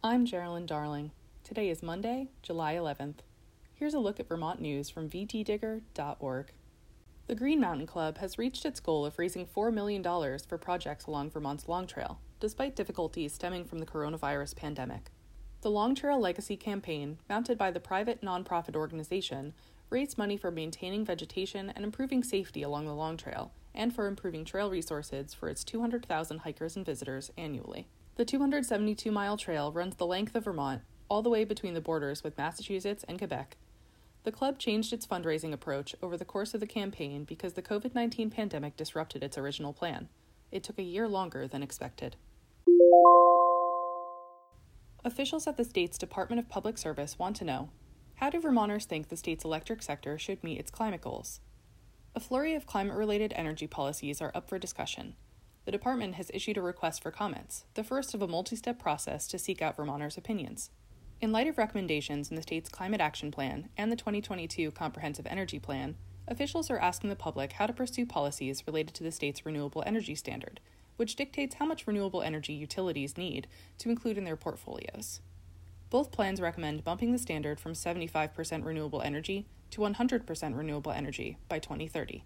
I'm Geraldine Darling. Today is Monday, July 11th. Here's a look at Vermont news from vtdigger.org. The Green Mountain Club has reached its goal of raising $4 million for projects along Vermont's Long Trail, despite difficulties stemming from the coronavirus pandemic. The Long Trail Legacy campaign, mounted by the private nonprofit organization, raised money for maintaining vegetation and improving safety along the Long Trail, and for improving trail resources for its 200,000 hikers and visitors annually. The 272 mile trail runs the length of Vermont, all the way between the borders with Massachusetts and Quebec. The club changed its fundraising approach over the course of the campaign because the COVID 19 pandemic disrupted its original plan. It took a year longer than expected. Officials at the state's Department of Public Service want to know how do Vermonters think the state's electric sector should meet its climate goals? A flurry of climate related energy policies are up for discussion the department has issued a request for comments, the first of a multi step process to seek out Vermonters' opinions. In light of recommendations in the state's Climate Action Plan and the 2022 Comprehensive Energy Plan, officials are asking the public how to pursue policies related to the state's renewable energy standard, which dictates how much renewable energy utilities need to include in their portfolios. Both plans recommend bumping the standard from 75% renewable energy to 100% renewable energy by 2030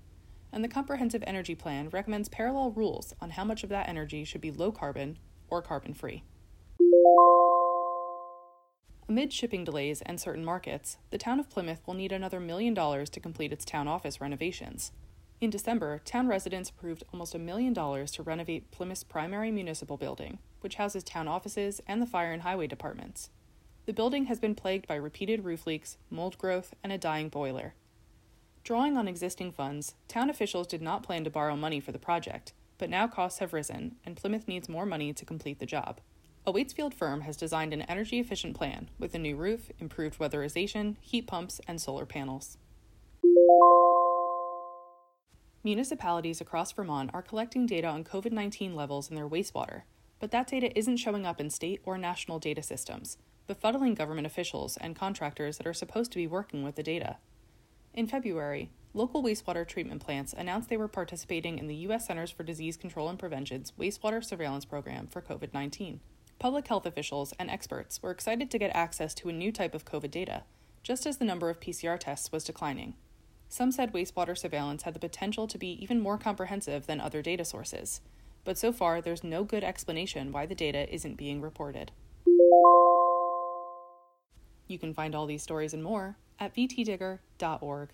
and the Comprehensive Energy Plan recommends parallel rules on how much of that energy should be low carbon or carbon free. Amid shipping delays and certain markets, the town of Plymouth will need another million dollars to complete its town office renovations. In December, town residents approved almost a million dollars to renovate Plymouth's primary municipal building, which houses town offices and the fire and highway departments. The building has been plagued by repeated roof leaks, mold growth, and a dying boiler. Drawing on existing funds, town officials did not plan to borrow money for the project, but now costs have risen, and Plymouth needs more money to complete the job. A Waitsfield firm has designed an energy efficient plan with a new roof, improved weatherization, heat pumps, and solar panels. Municipalities across Vermont are collecting data on COVID 19 levels in their wastewater, but that data isn't showing up in state or national data systems, befuddling government officials and contractors that are supposed to be working with the data. In February, local wastewater treatment plants announced they were participating in the U.S. Centers for Disease Control and Prevention's wastewater surveillance program for COVID 19. Public health officials and experts were excited to get access to a new type of COVID data, just as the number of PCR tests was declining. Some said wastewater surveillance had the potential to be even more comprehensive than other data sources, but so far there's no good explanation why the data isn't being reported. You can find all these stories and more at vtdigger.org.